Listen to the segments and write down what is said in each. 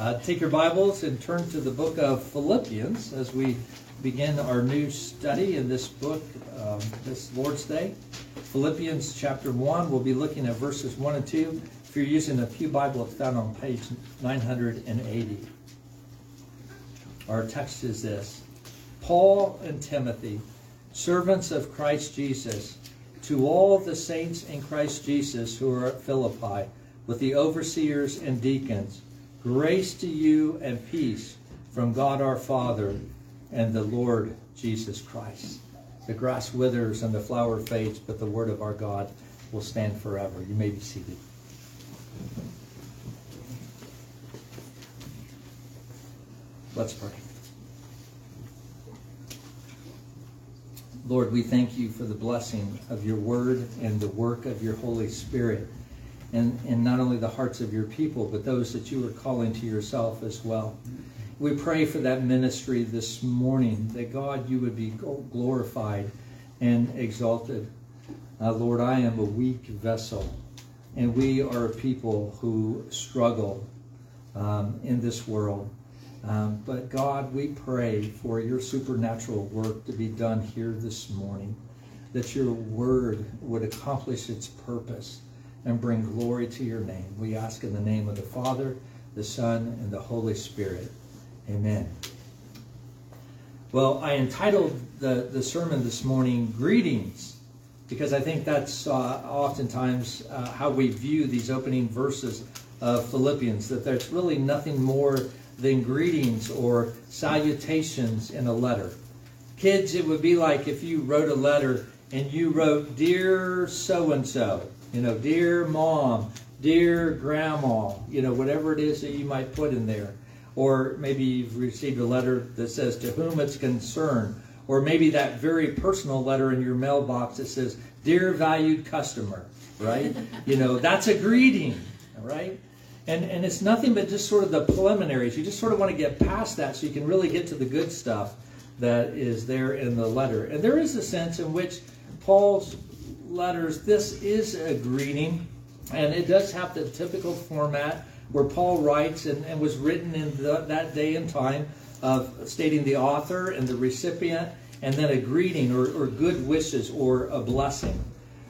Uh, take your Bibles and turn to the book of Philippians as we begin our new study in this book um, this Lord's Day. Philippians chapter 1, we'll be looking at verses 1 and 2. If you're using a Pew Bible, it's found on page 980. Our text is this Paul and Timothy, servants of Christ Jesus, to all the saints in Christ Jesus who are at Philippi, with the overseers and deacons, grace to you and peace from God our Father and the Lord Jesus Christ. The grass withers and the flower fades, but the word of our God will stand forever. You may be seated. Let's pray. Lord, we thank you for the blessing of your word and the work of your Holy Spirit, and, not only the hearts of your people, but those that you are calling to yourself as well. We pray for that ministry this morning, that God, you would be glorified and exalted. Uh, Lord, I am a weak vessel, and we are a people who struggle um, in this world. Um, but God, we pray for your supernatural work to be done here this morning, that your word would accomplish its purpose and bring glory to your name. We ask in the name of the Father, the Son, and the Holy Spirit. Amen. Well, I entitled the, the sermon this morning, Greetings, because I think that's uh, oftentimes uh, how we view these opening verses of Philippians, that there's really nothing more than greetings or salutations in a letter. Kids, it would be like if you wrote a letter and you wrote, Dear so and so, you know, Dear mom, Dear grandma, you know, whatever it is that you might put in there. Or maybe you've received a letter that says, To whom it's concerned. Or maybe that very personal letter in your mailbox that says, Dear valued customer, right? you know, that's a greeting, right? And, and it's nothing but just sort of the preliminaries. You just sort of want to get past that so you can really get to the good stuff that is there in the letter. And there is a sense in which Paul's letters, this is a greeting, and it does have the typical format where Paul writes and, and was written in the, that day and time of stating the author and the recipient, and then a greeting or, or good wishes or a blessing.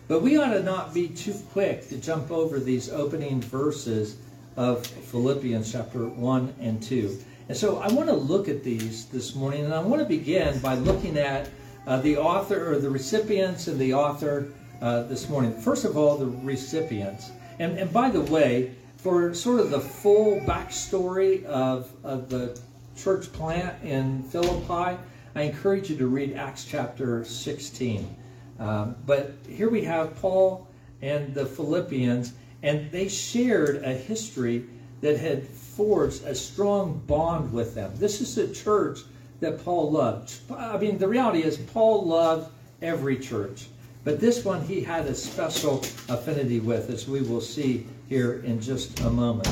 But we ought to not be too quick to jump over these opening verses of Philippians chapter 1 and 2. And so I want to look at these this morning, and I want to begin by looking at uh, the author or the recipients and the author uh, this morning. First of all, the recipients. And, and by the way, for sort of the full backstory of, of the church plant in Philippi, I encourage you to read Acts chapter 16. Um, but here we have Paul and the Philippians, and they shared a history that had forged a strong bond with them. This is a church that Paul loved. I mean, the reality is, Paul loved every church. But this one he had a special affinity with, as we will see here in just a moment.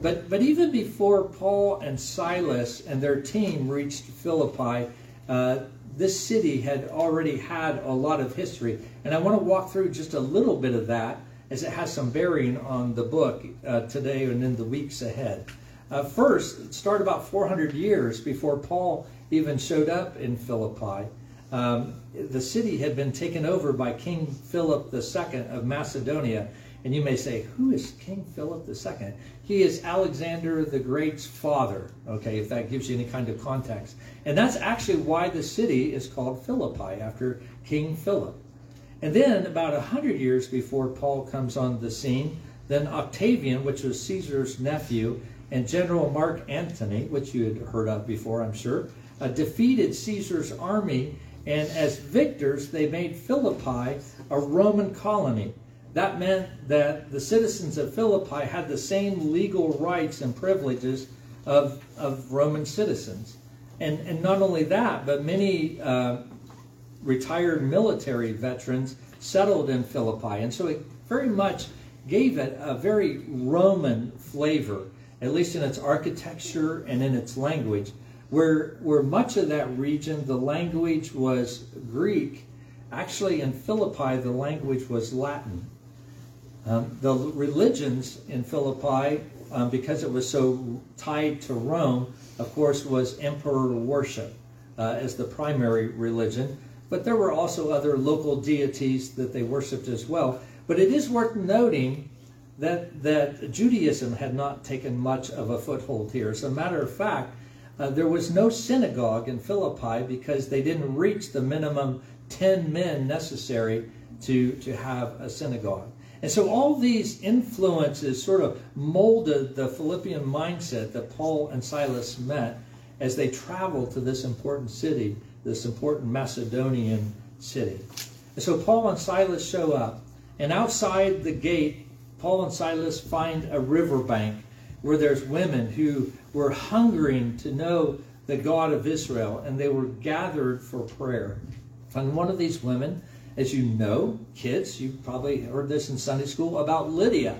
But, but even before Paul and Silas and their team reached Philippi, uh, this city had already had a lot of history. And I want to walk through just a little bit of that as it has some bearing on the book uh, today and in the weeks ahead. Uh, first, it started about 400 years before Paul even showed up in Philippi. Um, the city had been taken over by King Philip II of Macedonia. And you may say, who is King Philip II? He is Alexander the Great's father, okay, if that gives you any kind of context. And that's actually why the city is called Philippi, after King Philip. And then, about 100 years before Paul comes on the scene, then Octavian, which was Caesar's nephew, and General Mark Antony, which you had heard of before, I'm sure, uh, defeated Caesar's army, and as victors, they made Philippi a Roman colony. That meant that the citizens of Philippi had the same legal rights and privileges of, of Roman citizens. And, and not only that, but many uh, retired military veterans settled in Philippi. And so it very much gave it a very Roman flavor, at least in its architecture and in its language, where, where much of that region, the language was Greek. Actually, in Philippi, the language was Latin. Um, the religions in Philippi um, because it was so tied to Rome, of course, was emperor worship uh, as the primary religion. But there were also other local deities that they worshipped as well. But it is worth noting that, that Judaism had not taken much of a foothold here. As a matter of fact, uh, there was no synagogue in Philippi because they didn't reach the minimum 10 men necessary to, to have a synagogue. And so all these influences sort of molded the Philippian mindset that Paul and Silas met as they traveled to this important city, this important Macedonian city. And so Paul and Silas show up, and outside the gate, Paul and Silas find a riverbank where there's women who were hungering to know the God of Israel, and they were gathered for prayer. And one of these women, as you know, kids, you probably heard this in Sunday school about Lydia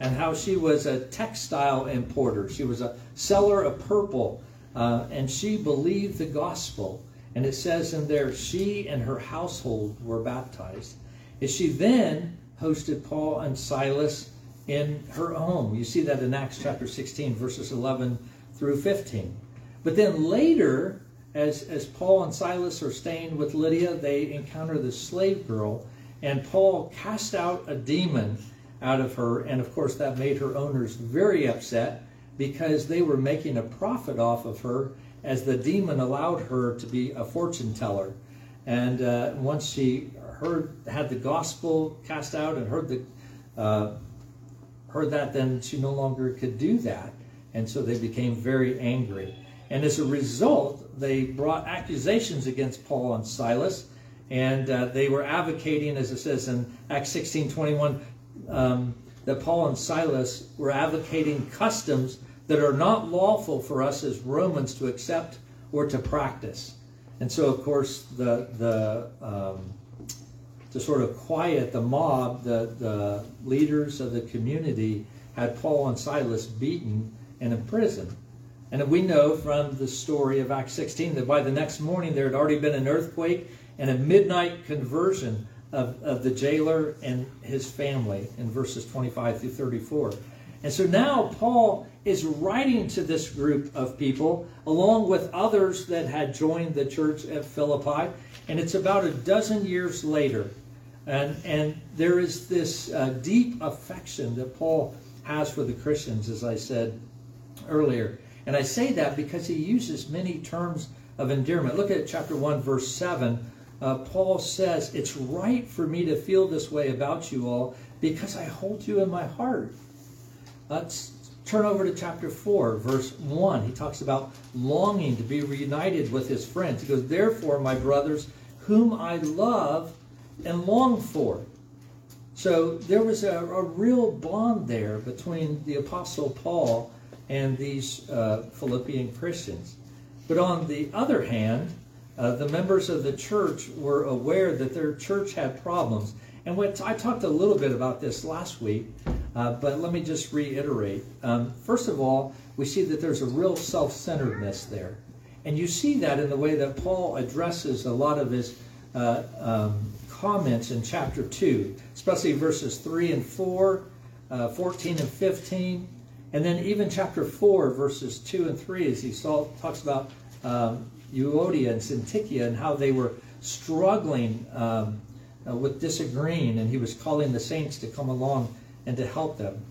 and how she was a textile importer. She was a seller of purple, uh, and she believed the gospel. And it says in there, she and her household were baptized. And she then hosted Paul and Silas in her home. You see that in Acts chapter 16, verses 11 through 15. But then later, as, as Paul and Silas are staying with Lydia, they encounter this slave girl, and Paul cast out a demon out of her. And of course, that made her owners very upset because they were making a profit off of her as the demon allowed her to be a fortune teller. And uh, once she heard, had the gospel cast out and heard the uh, heard that, then she no longer could do that. And so they became very angry. And as a result, they brought accusations against Paul and Silas, and uh, they were advocating, as it says in Acts 16 21, um, that Paul and Silas were advocating customs that are not lawful for us as Romans to accept or to practice. And so, of course, the, the, um, to sort of quiet the mob, the, the leaders of the community had Paul and Silas beaten and imprisoned. And we know from the story of Acts 16 that by the next morning there had already been an earthquake and a midnight conversion of, of the jailer and his family in verses 25 through 34. And so now Paul is writing to this group of people along with others that had joined the church at Philippi. And it's about a dozen years later. And, and there is this uh, deep affection that Paul has for the Christians, as I said earlier. And I say that because he uses many terms of endearment. Look at chapter 1, verse 7. Uh, Paul says, It's right for me to feel this way about you all because I hold you in my heart. Let's turn over to chapter 4, verse 1. He talks about longing to be reunited with his friends. He goes, Therefore, my brothers, whom I love and long for. So there was a, a real bond there between the Apostle Paul and these uh, Philippian Christians. But on the other hand, uh, the members of the church were aware that their church had problems. And what I talked a little bit about this last week, uh, but let me just reiterate. Um, first of all, we see that there's a real self centeredness there. And you see that in the way that Paul addresses a lot of his uh, um, comments in chapter 2, especially verses 3 and 4, uh, 14 and 15. And then even chapter 4, verses 2 and 3, as he saw, talks about um, Euodia and Syntyche and how they were struggling um, uh, with disagreeing, and he was calling the saints to come along and to help them.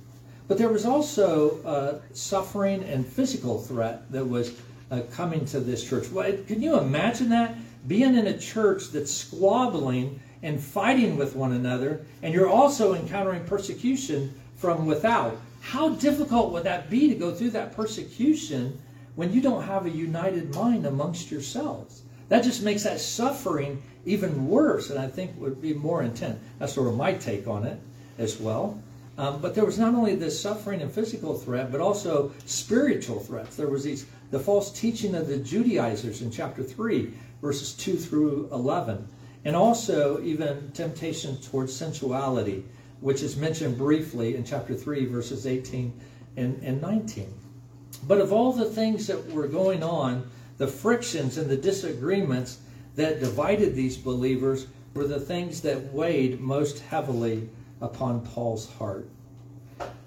But there was also uh, suffering and physical threat that was uh, coming to this church. Well, can you imagine that? Being in a church that's squabbling and fighting with one another, and you're also encountering persecution from without. How difficult would that be to go through that persecution when you don't have a united mind amongst yourselves? That just makes that suffering even worse, and I think would be more intense. That's sort of my take on it as well. Um, but there was not only this suffering and physical threat, but also spiritual threats. There was these the false teaching of the Judaizers in chapter three, verses two through eleven, and also even temptation towards sensuality which is mentioned briefly in chapter 3, verses 18 and, and 19. But of all the things that were going on, the frictions and the disagreements that divided these believers were the things that weighed most heavily upon Paul's heart.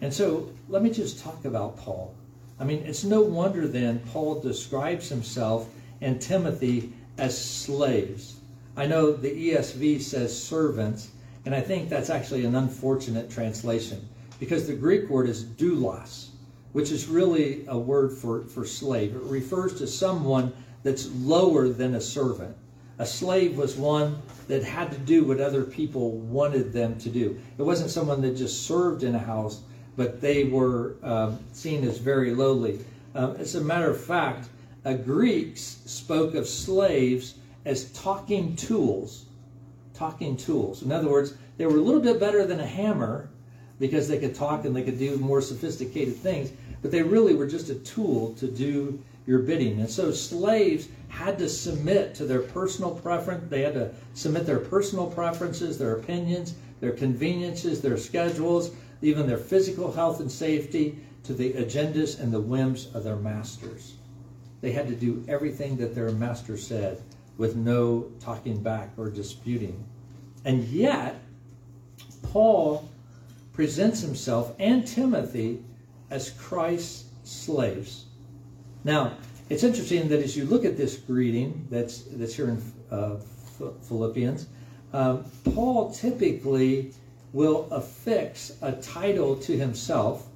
And so let me just talk about Paul. I mean, it's no wonder then Paul describes himself and Timothy as slaves. I know the ESV says servants, and I think that's actually an unfortunate translation because the Greek word is doulos, which is really a word for, for slave. It refers to someone that's lower than a servant. A slave was one that had to do what other people wanted them to do. It wasn't someone that just served in a house, but they were um, seen as very lowly. Uh, as a matter of fact, uh, Greeks spoke of slaves as talking tools. Talking tools. In other words, they were a little bit better than a hammer because they could talk and they could do more sophisticated things, but they really were just a tool to do your bidding. And so slaves had to submit to their personal preference. They had to submit their personal preferences, their opinions, their conveniences, their schedules, even their physical health and safety to the agendas and the whims of their masters. They had to do everything that their master said with no talking back or disputing. And yet, Paul presents himself and Timothy as Christ's slaves. Now, it's interesting that as you look at this greeting that's, that's here in uh, Philippians, um, Paul typically will affix a title to himself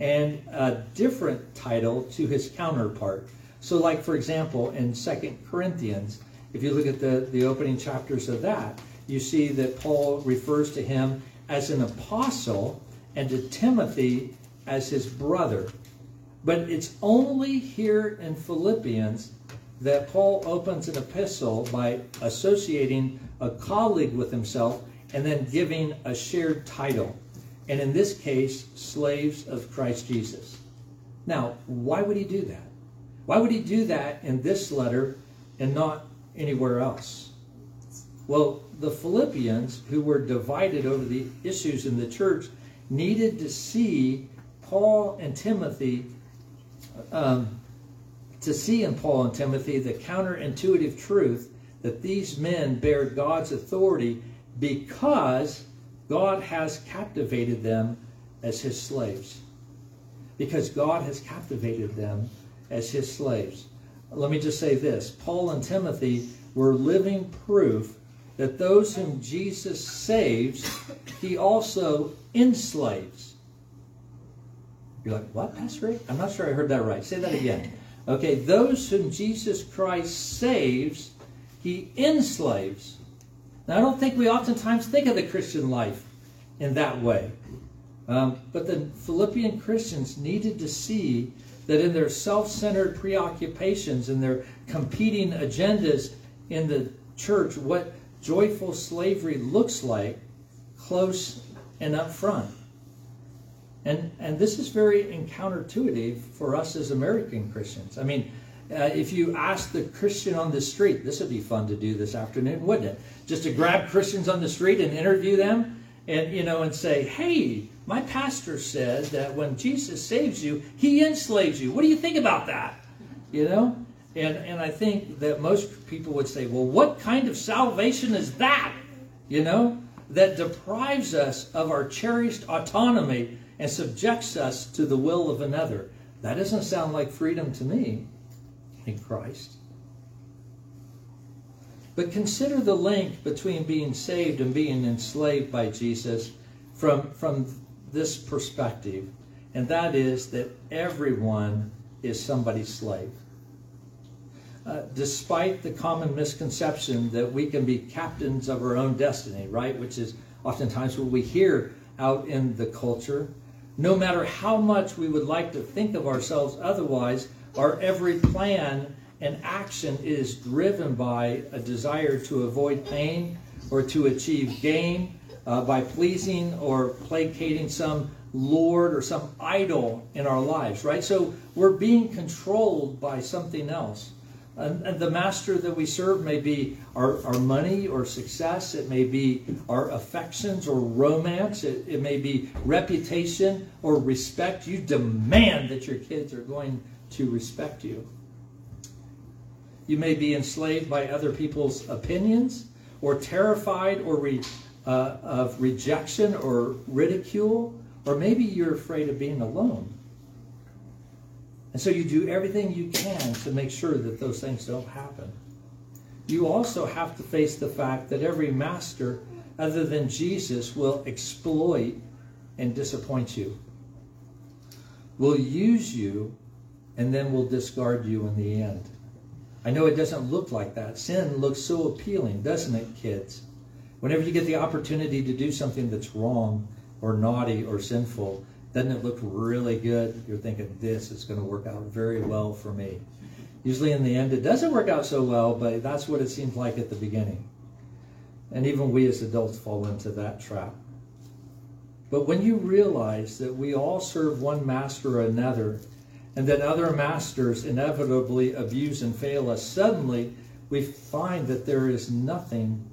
and a different title to his counterpart. So, like for example, in Second Corinthians, if you look at the, the opening chapters of that, you see that Paul refers to him as an apostle and to Timothy as his brother. But it's only here in Philippians that Paul opens an epistle by associating a colleague with himself and then giving a shared title. And in this case, slaves of Christ Jesus. Now, why would he do that? Why would he do that in this letter and not anywhere else? Well, the Philippians, who were divided over the issues in the church, needed to see Paul and Timothy, um, to see in Paul and Timothy the counterintuitive truth that these men bear God's authority because God has captivated them as his slaves. Because God has captivated them as his slaves. Let me just say this Paul and Timothy were living proof that those whom Jesus saves, he also enslaves. You're like, what, Pastor Rick? I'm not sure I heard that right. Say that again. Okay, those whom Jesus Christ saves, he enslaves. Now, I don't think we oftentimes think of the Christian life in that way. Um, but the Philippian Christians needed to see that in their self centered preoccupations and their competing agendas in the church, what joyful slavery looks like close and up front. And, and this is very counterintuitive for us as American Christians. I mean, uh, if you ask the Christian on the street, this would be fun to do this afternoon, wouldn't it? Just to grab Christians on the street and interview them and, you know, and say, hey, my pastor says that when Jesus saves you, he enslaves you. What do you think about that? You know? And, and I think that most people would say, well, what kind of salvation is that? You know? That deprives us of our cherished autonomy and subjects us to the will of another. That doesn't sound like freedom to me in Christ. But consider the link between being saved and being enslaved by Jesus from, from this perspective, and that is that everyone is somebody's slave. Uh, despite the common misconception that we can be captains of our own destiny, right, which is oftentimes what we hear out in the culture, no matter how much we would like to think of ourselves otherwise, our every plan and action is driven by a desire to avoid pain or to achieve gain uh, by pleasing or placating some lord or some idol in our lives, right? So we're being controlled by something else. And, and, the master that we serve may be our, our money or success. It may be our affections or romance. It, it may be reputation or respect. You demand that your kids are going to respect you. You may be enslaved by other people's opinions or terrified or re, uh, of rejection or ridicule Or maybe you're afraid of being alone. And so you do everything you can to make sure that those things don't happen. You also have to face the fact that every master other than Jesus will exploit and disappoint you, will use you, and then will discard you in the end. I know it doesn't look like that. Sin looks so appealing, doesn't it, kids? Whenever you get the opportunity to do something that's wrong or naughty or sinful, doesn't it look really good? You're thinking, this is going to work out very well for me. Usually in the end, it doesn't work out so well, but that's what it seems like at the beginning. And even we as adults fall into that trap. But when you realize that we all serve one master or another, and that other masters inevitably abuse and fail us, suddenly we find that there is nothing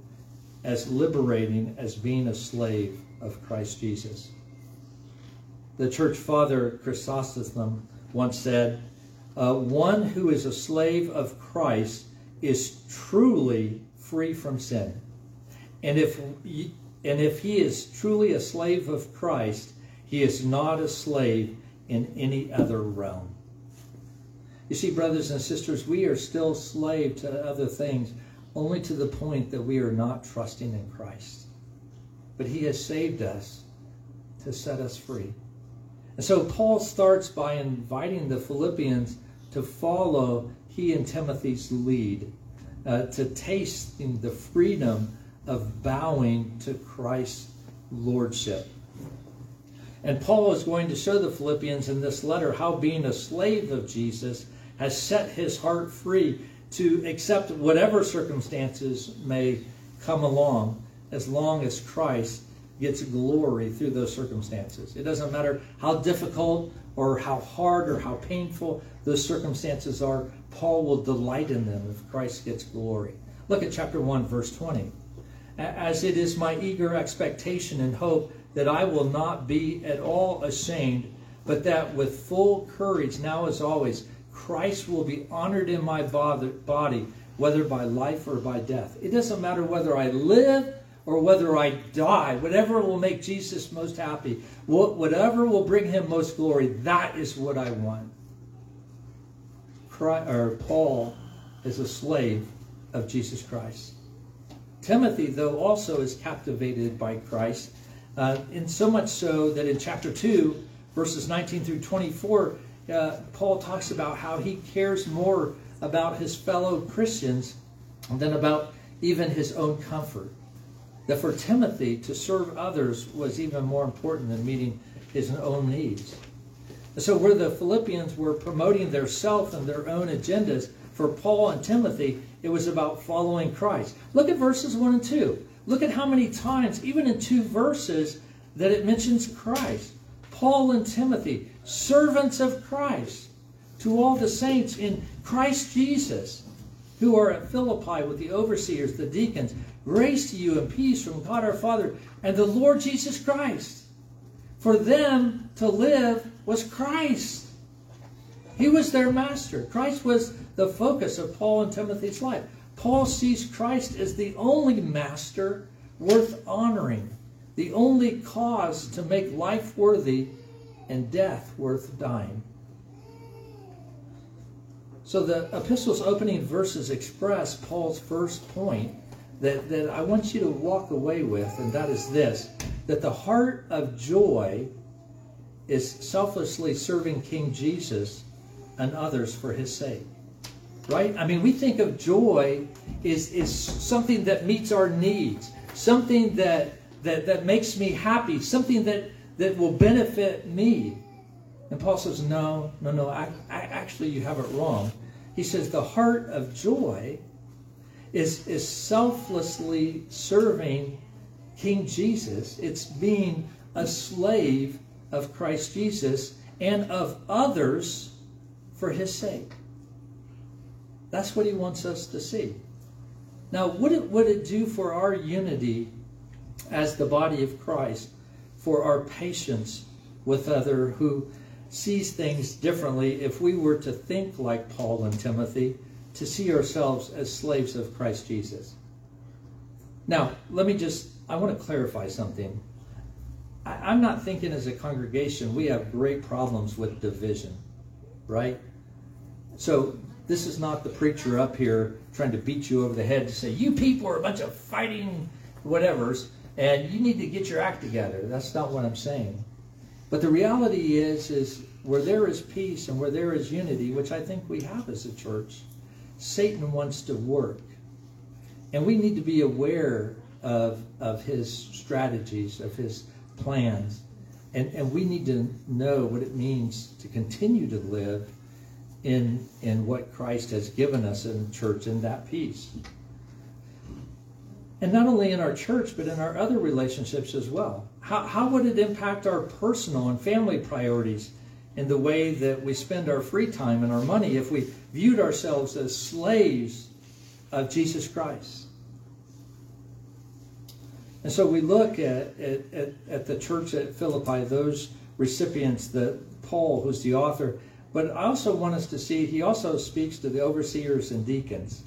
as liberating as being a slave of Christ Jesus. The church father Chrysostom once said, uh, One who is a slave of Christ is truly free from sin. And if, and if he is truly a slave of Christ, he is not a slave in any other realm. You see, brothers and sisters, we are still slave to other things, only to the point that we are not trusting in Christ. But he has saved us to set us free. And so Paul starts by inviting the Philippians to follow he and Timothy's lead, uh, to tasting the freedom of bowing to Christ's lordship. And Paul is going to show the Philippians in this letter how being a slave of Jesus has set his heart free to accept whatever circumstances may come along as long as Christ gets glory through those circumstances. It doesn't matter how difficult or how hard or how painful those circumstances are, Paul will delight in them if Christ gets glory. Look at chapter 1, verse 20 as it is my eager expectation and hope that I will not be at all ashamed, but that with full courage, now as always, Christ will be honored in my body, whether by life or by death. It doesn't matter whether I live or whether I die, whatever will make Jesus most happy, whatever will bring him most glory, that is what I want. Or Paul is a slave of Jesus Christ. Timothy, though, also is captivated by Christ, uh, so much so that in chapter 2, verses 19 through 24, uh, Paul talks about how he cares more about his fellow Christians than about even his own comfort. That for Timothy, to serve others was even more important than meeting his own needs. So, where the Philippians were promoting their self and their own agendas, for Paul and Timothy, it was about following Christ. Look at verses 1 and 2. Look at how many times, even in two verses, that it mentions Christ. Paul and Timothy, servants of Christ, to all the saints in Christ Jesus, who are at Philippi with the overseers, the deacons, grace to you and peace from God our Father and the Lord Jesus Christ. For them to live was Christ. He was their master. Christ was the focus of Paul and Timothy's life. Paul sees Christ as the only master worth honoring, the only cause to make life worthy and death worth dying. So the epistle's opening verses express Paul's first point that, that I want you to walk away with, and that is this that the heart of joy is selflessly serving King Jesus and others for his sake right? I mean, we think of joy is, is something that meets our needs, something that, that, that makes me happy, something that, that will benefit me. And Paul says, no, no, no, I, I, actually, you have it wrong. He says the heart of joy is, is selflessly serving King Jesus. It's being a slave of Christ Jesus and of others for his sake. That's what he wants us to see. Now, what it, would it do for our unity as the body of Christ, for our patience with other who sees things differently if we were to think like Paul and Timothy, to see ourselves as slaves of Christ Jesus? Now, let me just, I want to clarify something. I, am not thinking as a congregation we have great problems with division, right? So this is not the preacher up here trying to beat you over the head to say, you people are a bunch of fighting whatevers, and you need to get your act together. That's not what I'm saying. But the reality is, is where there is peace and where there is unity, which I think we have as a church, Satan wants to work. And we need to be aware of, of his strategies, of his plans. And, and we need to know what it means to continue to live in, in what Christ has given us in church in that peace. And not only in our church, but in our other relationships as well. How, how would it impact our personal and family priorities in the way that we spend our free time and our money if we viewed ourselves as slaves of Jesus Christ? And so we look at, at, at, the church at Philippi, those recipients that Paul, who's the author, but I also want us to see he also speaks to the overseers and deacons.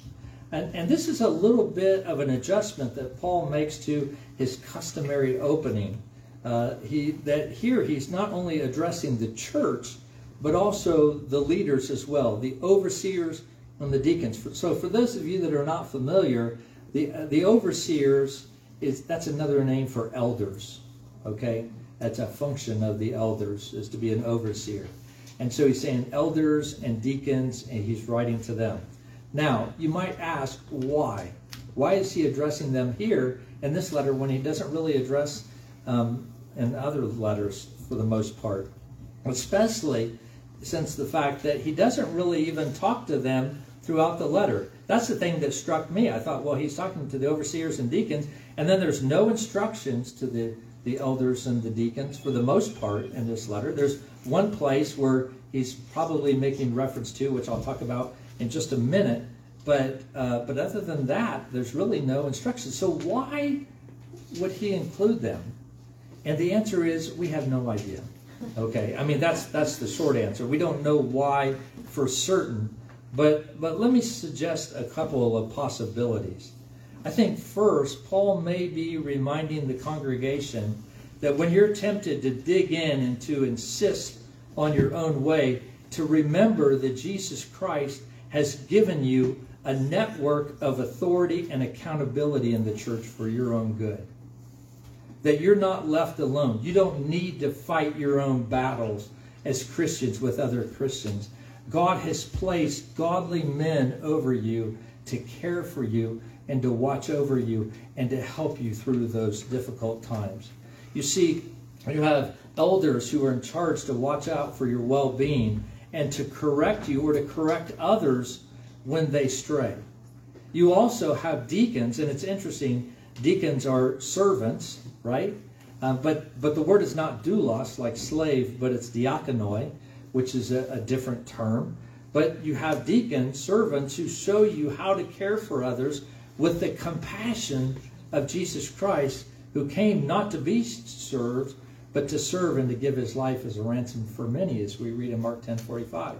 And, and this is a little bit of an adjustment that Paul makes to his customary opening. Uh, he that here he's not only addressing the church, but also the leaders as well, the overseers and the deacons. So for those of you that are not familiar, the the overseers is that's another name for elders. Okay, that's a function of the elders is to be an overseer. And so he's saying elders and deacons, and he's writing to them. Now, you might ask why? Why is he addressing them here in this letter when he doesn't really address um, in other letters for the most part? Especially since the fact that he doesn't really even talk to them throughout the letter. That's the thing that struck me. I thought, well, he's talking to the overseers and deacons, and then there's no instructions to the, the elders and the deacons for the most part in this letter. There's one place where he's probably making reference to, which I'll talk about in just a minute. But uh, but other than that, there's really no instructions. So why would he include them? And the answer is we have no idea. Okay, I mean that's that's the short answer. We don't know why for certain. But but let me suggest a couple of possibilities. I think first, Paul may be reminding the congregation that when you're tempted to dig in and to insist on your own way, to remember that Jesus Christ has given you a network of authority and accountability in the church for your own good. That you're not left alone. You don't need to fight your own battles as Christians with other Christians. God has placed godly men over you to care for you and to watch over you and to help you through those difficult times. You see, you have elders who are in charge to watch out for your well being and to correct you or to correct others when they stray. You also have deacons, and it's interesting, deacons are servants, right? Uh, but, but the word is not doulos, like slave, but it's diakonoi, which is a, a different term. But you have deacons, servants, who show you how to care for others with the compassion of Jesus Christ, who came not to be served, but to serve and to give his life as a ransom for many, as we read in Mark 10 45.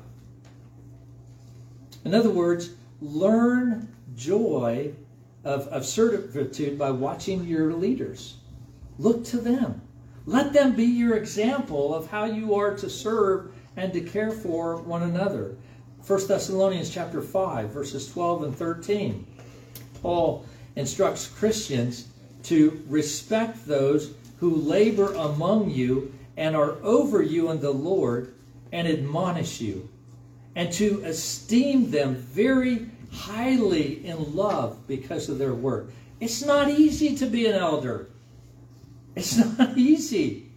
In other words, learn joy of, of servitude by watching your leaders. Look to them. Let them be your example of how you are to serve and to care for one another. 1 Thessalonians chapter 5, verses 12 and 13. Paul instructs Christians to respect those who labor among you and are over you in the Lord and admonish you, and to esteem them very highly in love because of their work. It's not easy to be an elder. It's not easy.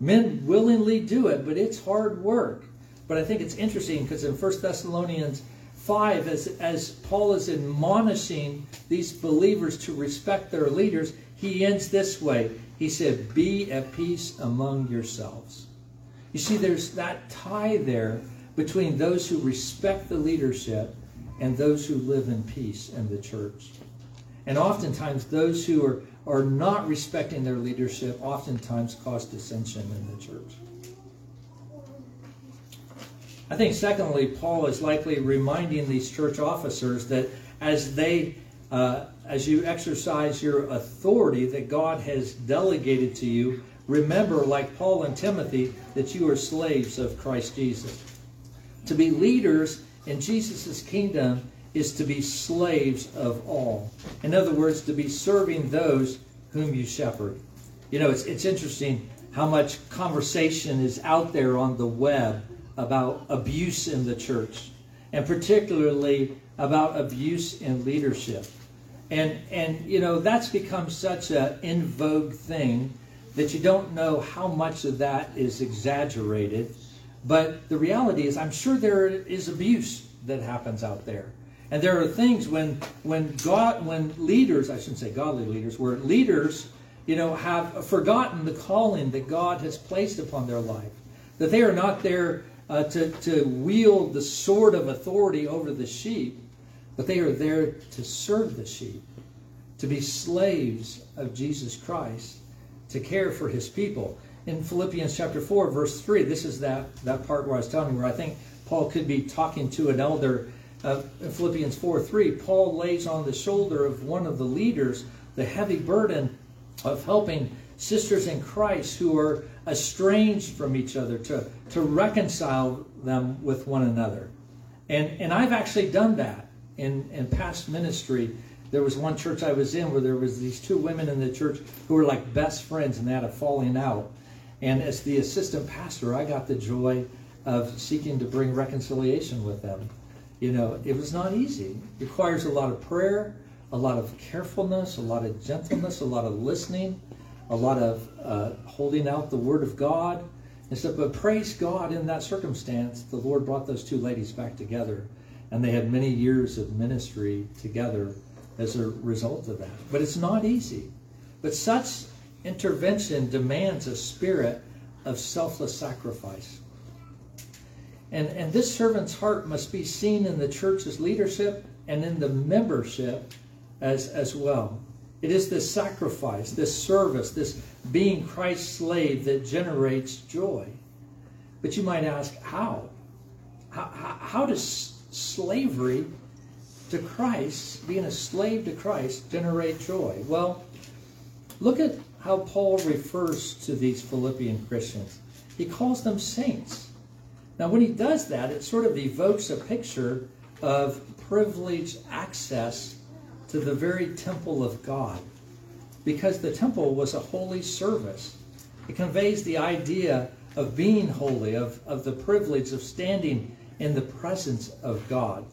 Men willingly do it, but it's hard work. But I think it's interesting because in 1 Thessalonians 5, as, as Paul is admonishing these believers to respect their leaders, he ends this way. He said, Be at peace among yourselves. You see, there's that tie there between those who respect the leadership and those who live in peace in the church. And oftentimes, those who are, are not respecting their leadership oftentimes cause dissension in the church. I think, secondly, Paul is likely reminding these church officers that as they uh, as you exercise your authority that God has delegated to you remember, like Paul and Timothy, that you are slaves of Christ Jesus. To be leaders in Jesus' kingdom is to be slaves of all. In other words, to be serving those whom you shepherd. You know, it's, it's interesting how much conversation is out there on the web about abuse in the church, and particularly about abuse in leadership. And, and you know, that's become such an in vogue thing that you don't know how much of that is exaggerated. But the reality is, I'm sure there is abuse that happens out there. And there are things when when God when leaders, I shouldn't say godly leaders, where leaders, you know, have forgotten the calling that God has placed upon their life. That they are not there uh, to, to wield the sword of authority over the sheep, but they are there to serve the sheep, to be slaves of Jesus Christ, to care for his people. In Philippians chapter 4, verse 3, this is that, that part where I was telling you where I think Paul could be talking to an elder uh, in Philippians 4 3, Paul lays on the shoulder of one of the leaders the heavy burden of helping sisters in Christ who are estranged from each other to, to reconcile them with one another. And, and I've actually done that in, in past ministry. There was one church I was in where there was these two women in the church who were like best friends and they had a falling out. And as the assistant pastor, I got the joy of seeking to bring reconciliation with them you know, it was not easy. It requires a lot of prayer, a lot of carefulness, a lot of gentleness, a lot of listening, a lot of uh, holding out the Word of God. And so, but praise God in that circumstance, the Lord brought those two ladies back together, and they had many years of ministry together as a result of that. But it's not easy. But such intervention demands a spirit of selfless sacrifice. And, and this servant's heart must be seen in the church's leadership and in the membership as, as well. It is this sacrifice, this service, this being Christ's slave that generates joy. But you might ask, how? How, how, how does slavery to Christ, being a slave to Christ, generate joy? Well, look at how Paul refers to these Philippian Christians. He calls them saints. Now, when he does that, it sort of evokes a picture of privileged access to the very temple of God. Because the temple was a holy service. It conveys the idea of being holy, of, of the privilege of standing in the presence of God.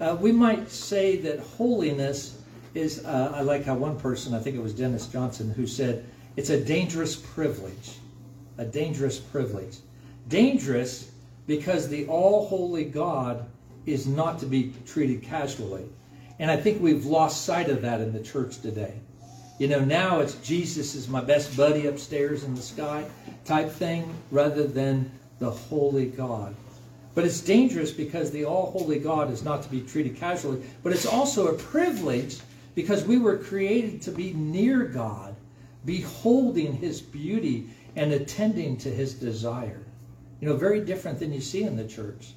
Uh, we might say that holiness is, uh, I like how one person, I think it was Dennis Johnson, who said, it's a dangerous privilege. A dangerous privilege. Dangerous because the all holy God is not to be treated casually. And I think we've lost sight of that in the church today. You know, now it's Jesus is my best buddy upstairs in the sky type thing rather than the holy God. But it's dangerous because the all holy God is not to be treated casually, but it's also a privilege because we were created to be near God, beholding his beauty and attending to his desire. You know, very different than you see in the church.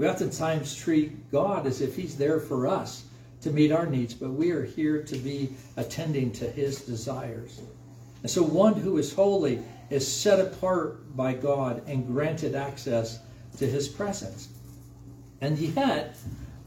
We oftentimes treat God as if He's there for us to meet our needs, but we are here to be attending to His desires. And so, one who is holy is set apart by God and granted access to His presence. And yet,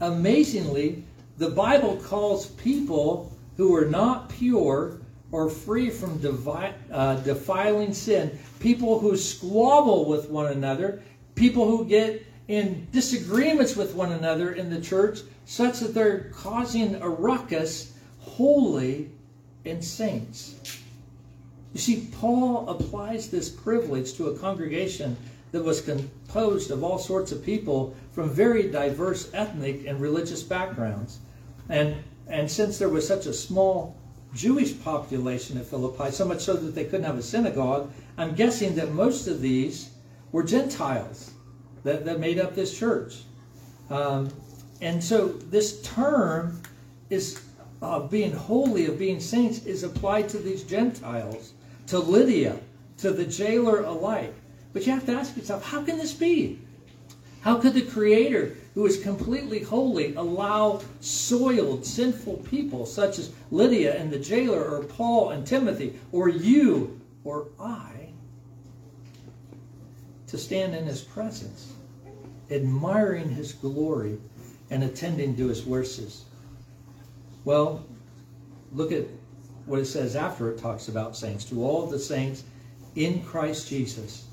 amazingly, the Bible calls people who are not pure or free from devi- uh, defiling sin, people who squabble with one another, people who get in disagreements with one another in the church, such that they're causing a ruckus, holy and saints. You see, Paul applies this privilege to a congregation that was composed of all sorts of people from very diverse ethnic and religious backgrounds. And, and since there was such a small Jewish population at Philippi, so much so that they couldn't have a synagogue. I'm guessing that most of these were Gentiles that, that made up this church. Um, and so this term is uh, being holy, of being saints, is applied to these Gentiles, to Lydia, to the jailer alike. But you have to ask yourself, how can this be? How could the Creator, who is completely holy, allow soiled, sinful people such as Lydia and the jailer, or Paul and Timothy, or you or I to stand in his presence, admiring his glory and attending to his verses. Well, look at what it says after it talks about saints. To all the saints in Christ Jesus.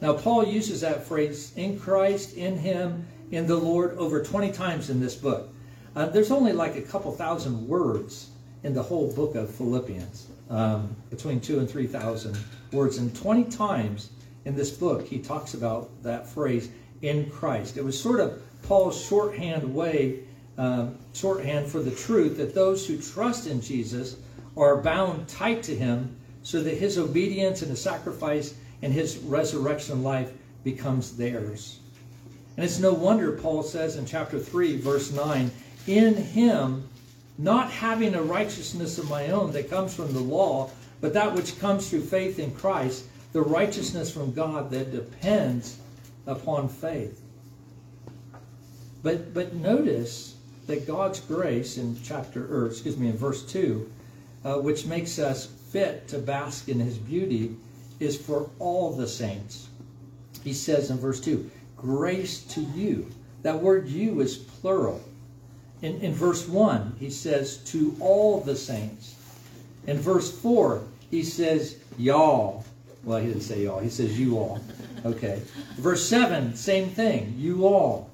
Now, Paul uses that phrase, in Christ, in him, in the Lord, over 20 times in this book. Uh, there's only like a couple thousand words in the whole book of Philippians, um, between two and 3,000 words. And 20 times in this book, he talks about that phrase, in Christ. It was sort of Paul's shorthand way, um, shorthand for the truth that those who trust in Jesus are bound tight to him so that his obedience and his sacrifice and his resurrection life becomes theirs. And it's no wonder Paul says in chapter 3, verse 9, in him, not having a righteousness of my own that comes from the law, but that which comes through faith in Christ, the righteousness from God that depends upon faith. But but notice that God's grace in chapter or excuse me in verse 2, uh, which makes us fit to bask in his beauty, is for all the saints. He says in verse 2, grace to you. That word you is plural. In, in verse 1, he says, to all the saints. In verse 4, he says, y'all. Well, he didn't say y'all. He says you all. Okay. Verse 7, same thing. You all.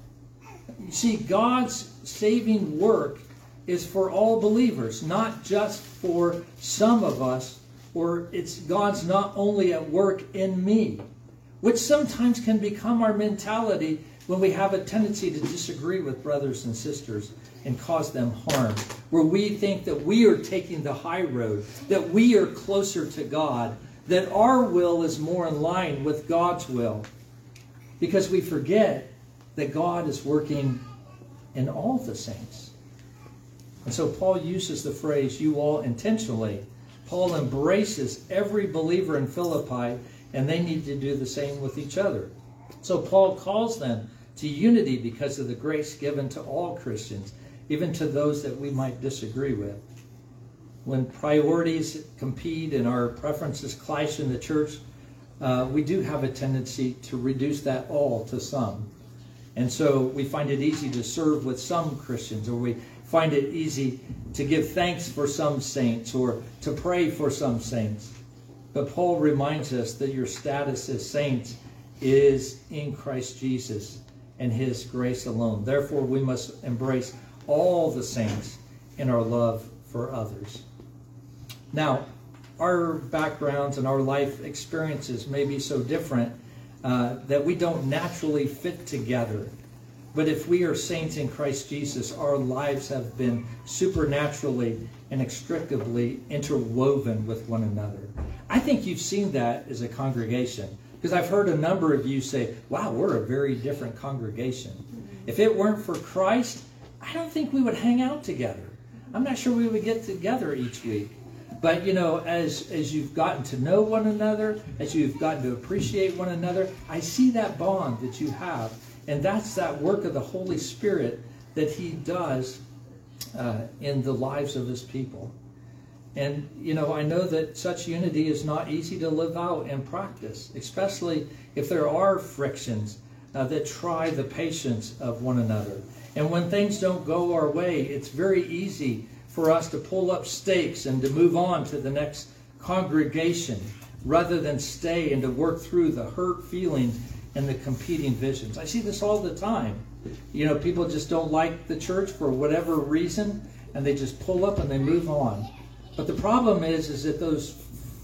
You see, God's saving work is for all believers, not just for some of us, or it's God's not only at work in me, which sometimes can become our mentality when we have a tendency to disagree with brothers and sisters and cause them harm, where we think that we are taking the high road, that we are closer to God, that our will is more in line with God's will. Because we forget that God is working in all the saints. And so Paul uses the phrase, you all intentionally. Paul embraces every believer in Philippi, and they need to do the same with each other. So Paul calls them to unity because of the grace given to all Christians even to those that we might disagree with. When priorities compete and our preferences clash in the church, uh, we do have a tendency to reduce that all to some. And so we find it easy to serve with some Christians, or we find it easy to give thanks for some saints, or to pray for some saints. But Paul reminds us that your status as saints is in Christ Jesus and his grace alone. Therefore, we must embrace all the saints in our love for others. Now, our backgrounds and our life experiences may be so different uh, that we don't naturally fit together. But if we are saints in Christ Jesus, our lives have been supernaturally and inextricably interwoven with one another. I think you've seen that as a congregation because I've heard a number of you say, wow, we're a very different congregation. If it weren't for Christ, I don't think we would hang out together. I'm not sure we would get together each week. But you know, as as you've gotten to know one another, as you've gotten to appreciate one another, I see that bond that you have, and that's that work of the Holy Spirit that He does uh, in the lives of His people. And you know, I know that such unity is not easy to live out and practice, especially if there are frictions uh, that try the patience of one another. And when things don't go our way, it's very easy for us to pull up stakes and to move on to the next congregation rather than stay and to work through the hurt feelings and the competing visions. I see this all the time. You know, people just don't like the church for whatever reason and they just pull up and they move on. But the problem is is that those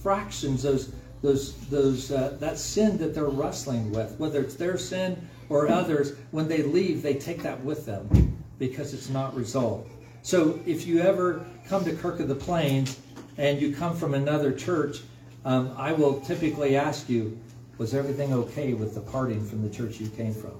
fractions, those those those uh, that sin that they're wrestling with, whether it's their sin or others, when they leave, they take that with them because it's not resolved. So if you ever come to Kirk of the Plains and you come from another church, um, I will typically ask you, was everything okay with the parting from the church you came from?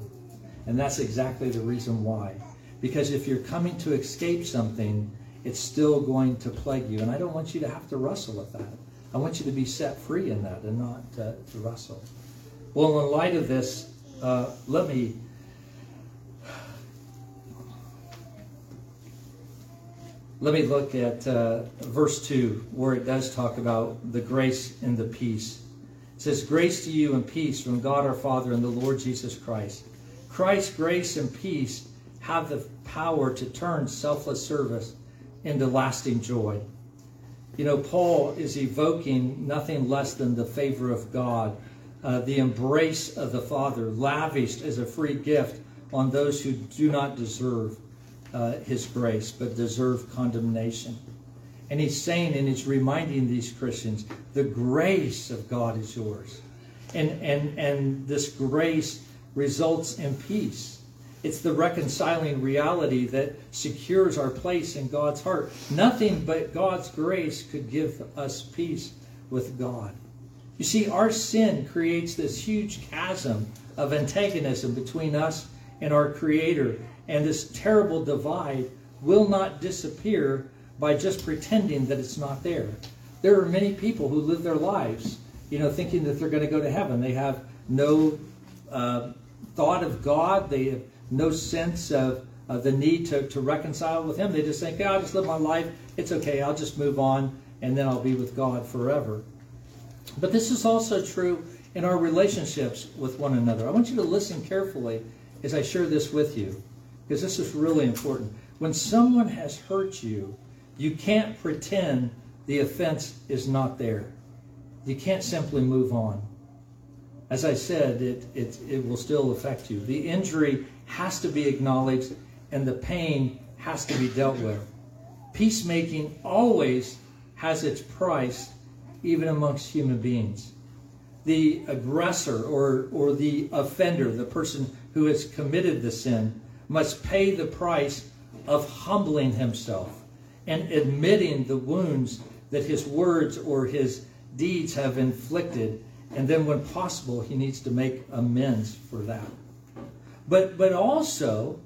And that's exactly the reason why. Because if you're coming to escape something, it's still going to plague you. And I don't want you to have to wrestle with that. I want you to be set free in that and not uh, to wrestle. Well, in light of this, uh, let me let me look at uh, verse 2 where it does talk about the grace and the peace says, Grace to you and peace from God our Father and the Lord Jesus Christ. Christ's grace and peace have the power to turn selfless service into lasting joy. You know, Paul is evoking nothing less than the favor of God, uh, the embrace of the Father, lavished as a free gift on those who do not deserve uh, his grace, but deserve condemnation. And he's saying and he's reminding these Christians, the grace of God is yours. And, and, and this grace results in peace. It's the reconciling reality that secures our place in God's heart. Nothing but God's grace could give us peace with God. You see, our sin creates this huge chasm of antagonism between us and our Creator. And this terrible divide will not disappear by just pretending that it's not there. There are many people who live their lives, you know, thinking that they're going to go to heaven. They have no uh, thought of God. They have no sense of, of the need to, to reconcile with Him. They just think, yeah, I'll just live my life. It's okay. I'll just move on, and then I'll be with God forever. But this is also true in our relationships with one another. I want you to listen carefully as I share this with you, because this is really important. When someone has hurt you, you can't pretend the offense is not there. You can't simply move on. As I said, it, it, it will still affect you. The injury has to be acknowledged and the pain has to be dealt with. Peacemaking always has its price, even amongst human beings. The aggressor or, or the offender, the person who has committed the sin, must pay the price of humbling himself and admitting the wounds that his words or his deeds have inflicted. And then, when possible, he needs to make amends for that. But, but also,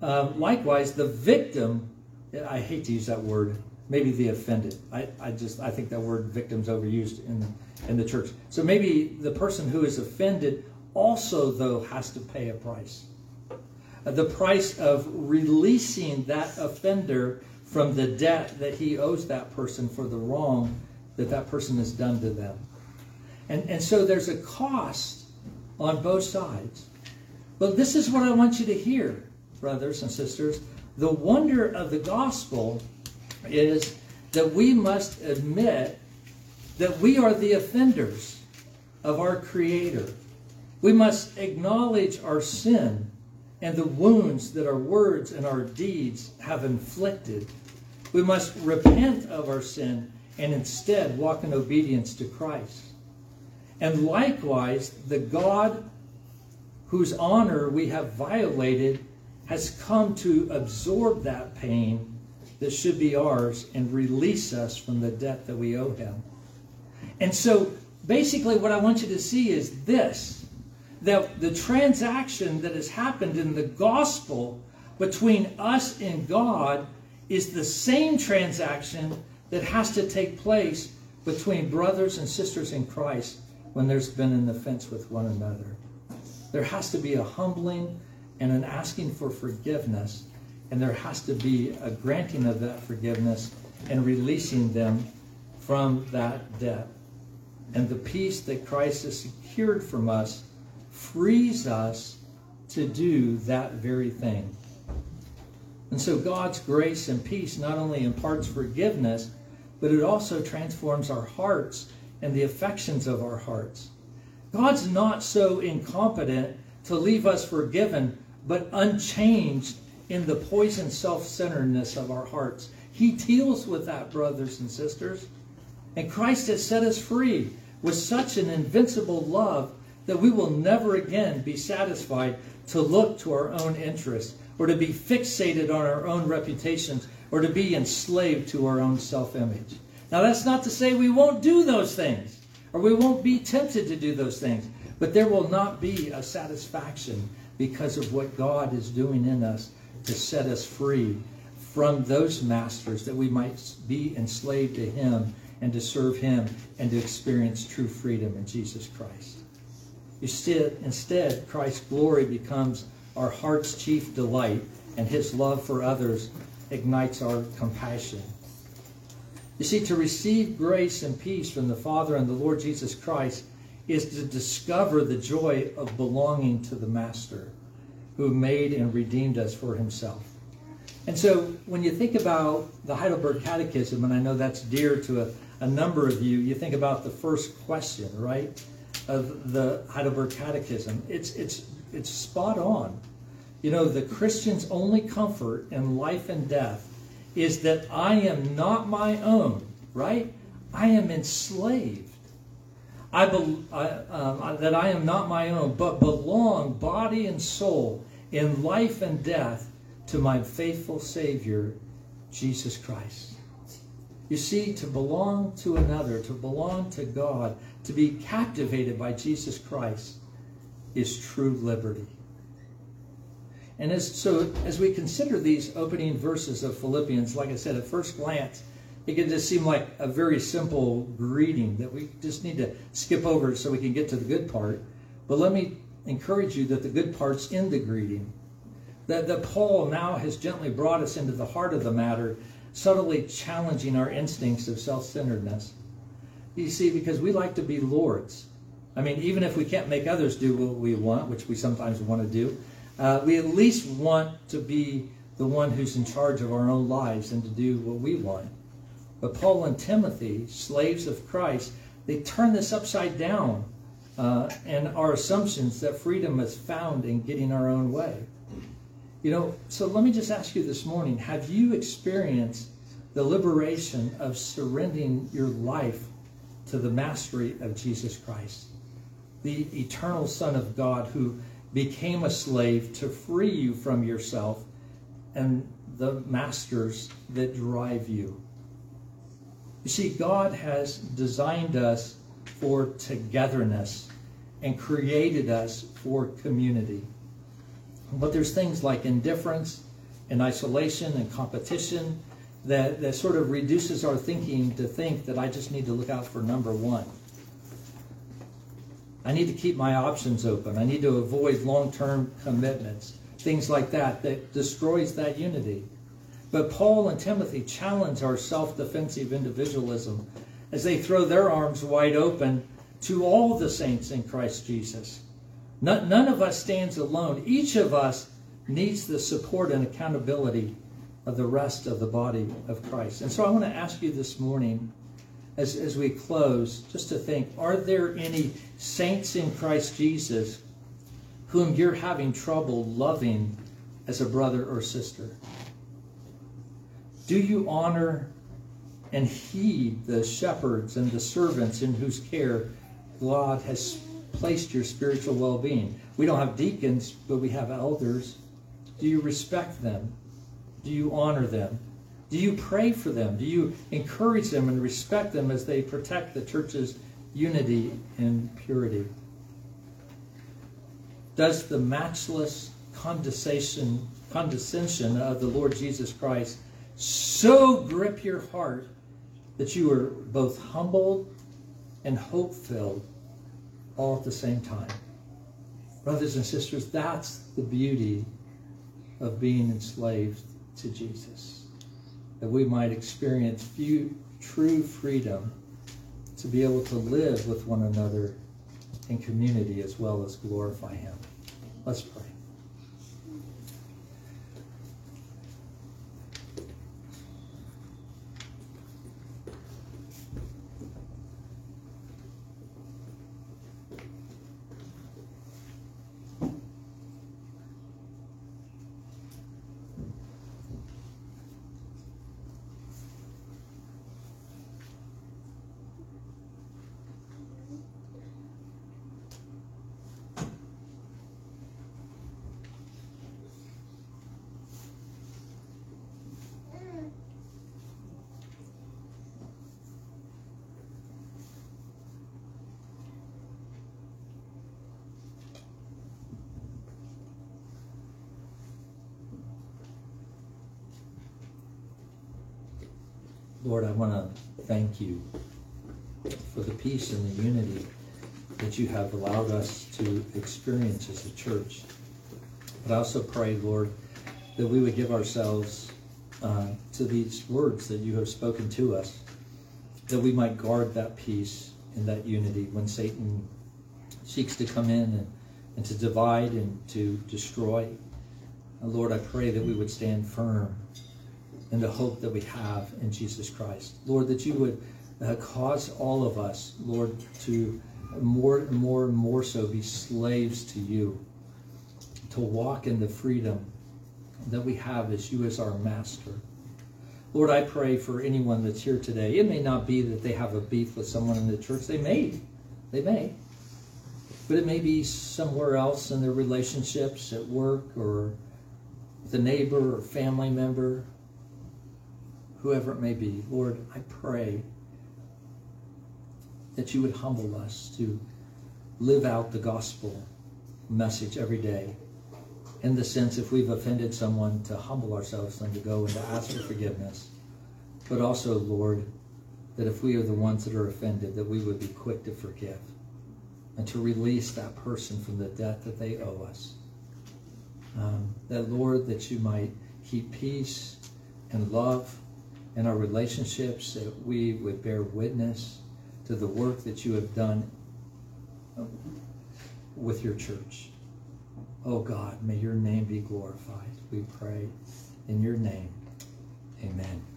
um, likewise, the victim, I hate to use that word, maybe the offended. I, I just, I think that word victim's overused in in the church. So maybe the person who is offended also, though, has to pay a price. Uh, the price of releasing that offender from the debt that he owes that person for the wrong that that person has done to them. And, and so there's a cost on both sides. But this is what I want you to hear, brothers and sisters. The wonder of the gospel is that we must admit that we are the offenders of our Creator. We must acknowledge our sin and the wounds that our words and our deeds have inflicted we must repent of our sin and instead walk in obedience to Christ. And likewise, the God whose honor we have violated has come to absorb that pain that should be ours and release us from the debt that we owe him. And so basically what I want you to see is this that the transaction that has happened in the gospel between us and God is the same transaction that has to take place between brothers and sisters in Christ when there's been an offense with one another. There has to be a humbling and an asking for forgiveness, and there has to be a granting of that forgiveness and releasing them from that debt. And the peace that Christ has secured from us frees us to do that very thing. And so God's grace and peace not only imparts forgiveness, but it also transforms our hearts and the affections of our hearts. God's not so incompetent to leave us forgiven, but unchanged in the poison self centeredness of our hearts. He deals with that, brothers and sisters. And Christ has set us free with such an invincible love that we will never again be satisfied to look to our own interests or to be fixated on our own reputations, or to be enslaved to our own self image. Now, that's not to say we won't do those things, or we won't be tempted to do those things, but there will not be a satisfaction because of what God is doing in us to set us free from those masters that we might be enslaved to Him and to serve Him and to experience true freedom in Jesus Christ. Instead, instead Christ's glory becomes our heart's chief delight, and his love for others ignites our compassion. You see, to receive grace and peace from the Father and the Lord Jesus Christ is to discover the joy of belonging to the Master who made and redeemed us for himself. And so when you think about the Heidelberg Catechism, and I know that's dear to a, a number of you, you think about the first question, right, of the Heidelberg Catechism. It's, it's, it's spot on. You know, the Christian's only comfort in life and death is that I am not my own, right? I am enslaved. I, be, I um, that I am not my own, but belong body and soul in life and death to my faithful Savior, Jesus Christ. You see, to belong to another, to belong to God, to be captivated by Jesus Christ is true liberty. And as, so as we consider these opening verses of Philippians, like I said, at first glance, it can just seem like a very simple greeting that we just need to skip over so we can get to the good part. But let me encourage you that the good part's in the greeting. That, that Paul now has gently brought us into the heart of the matter, subtly challenging our instincts of self centeredness. You see, because we like to be lords. I mean, even if we can't make others do what we want, which we sometimes want to do, uh, we at least want to be the one who's in charge of our own lives and to do what we want. But Paul and Timothy, slaves of Christ, they turn this upside down uh, and our assumptions that freedom is found in getting our own way. You know, so let me just ask you this morning have you experienced the liberation of surrendering your life to the mastery of Jesus Christ, the eternal Son of God who became a slave to free you from yourself and the masters that drive you? You see, God has designed us for togetherness and created us for community. But there's things like indifference and isolation and competition that, that sort of reduces our thinking to think that I just need to look out for number one. I need to keep my options open. I need to avoid long term commitments, things like that, that destroys that unity. But Paul and Timothy challenge our self defensive individualism as they throw their arms wide open to all the saints in Christ Jesus. None of us stands alone. Each of us needs the support and accountability of the rest of the body of Christ. And so I want to ask you this morning, as, as we close, just to think are there any saints in Christ Jesus whom you're having trouble loving as a brother or sister? Do you honor and heed the shepherds and the servants in whose care God has placed your spiritual well being. We don't have deacons, but we have elders. Do you respect them? Do you honor them? Do you pray for them? Do you encourage them and respect them as they protect the church's unity and purity? Does the matchless condescension, condescension of the Lord Jesus Christ so grip your heart that you are both humbled and hope filled all at the same time. Brothers and sisters, that's the beauty of being enslaved to Jesus. That we might experience few, true freedom to be able to live with one another in community as well as glorify Him. Let's pray. Lord, I want to thank you for the peace and the unity that you have allowed us to experience as a church. But I also pray, Lord, that we would give ourselves uh, to these words that you have spoken to us, that we might guard that peace and that unity when Satan seeks to come in and, and to divide and to destroy. Lord, I pray that we would stand firm in the hope that we have in Jesus Christ. Lord, that you would uh, cause all of us, Lord, to more and more and more so be slaves to you, to walk in the freedom that we have as you as our master. Lord, I pray for anyone that's here today. It may not be that they have a beef with someone in the church. They may. They may. But it may be somewhere else in their relationships at work or with a neighbor or family member, whoever it may be. Lord, I pray that you would humble us to live out the gospel message every day. In the sense, if we've offended someone, to humble ourselves and to go and to ask for forgiveness. But also, Lord, that if we are the ones that are offended, that we would be quick to forgive and to release that person from the debt that they owe us. Um, that, Lord, that you might keep peace and love in our relationships, that we would bear witness to the work that you have done with your church. Oh God, may your name be glorified. We pray in your name. Amen.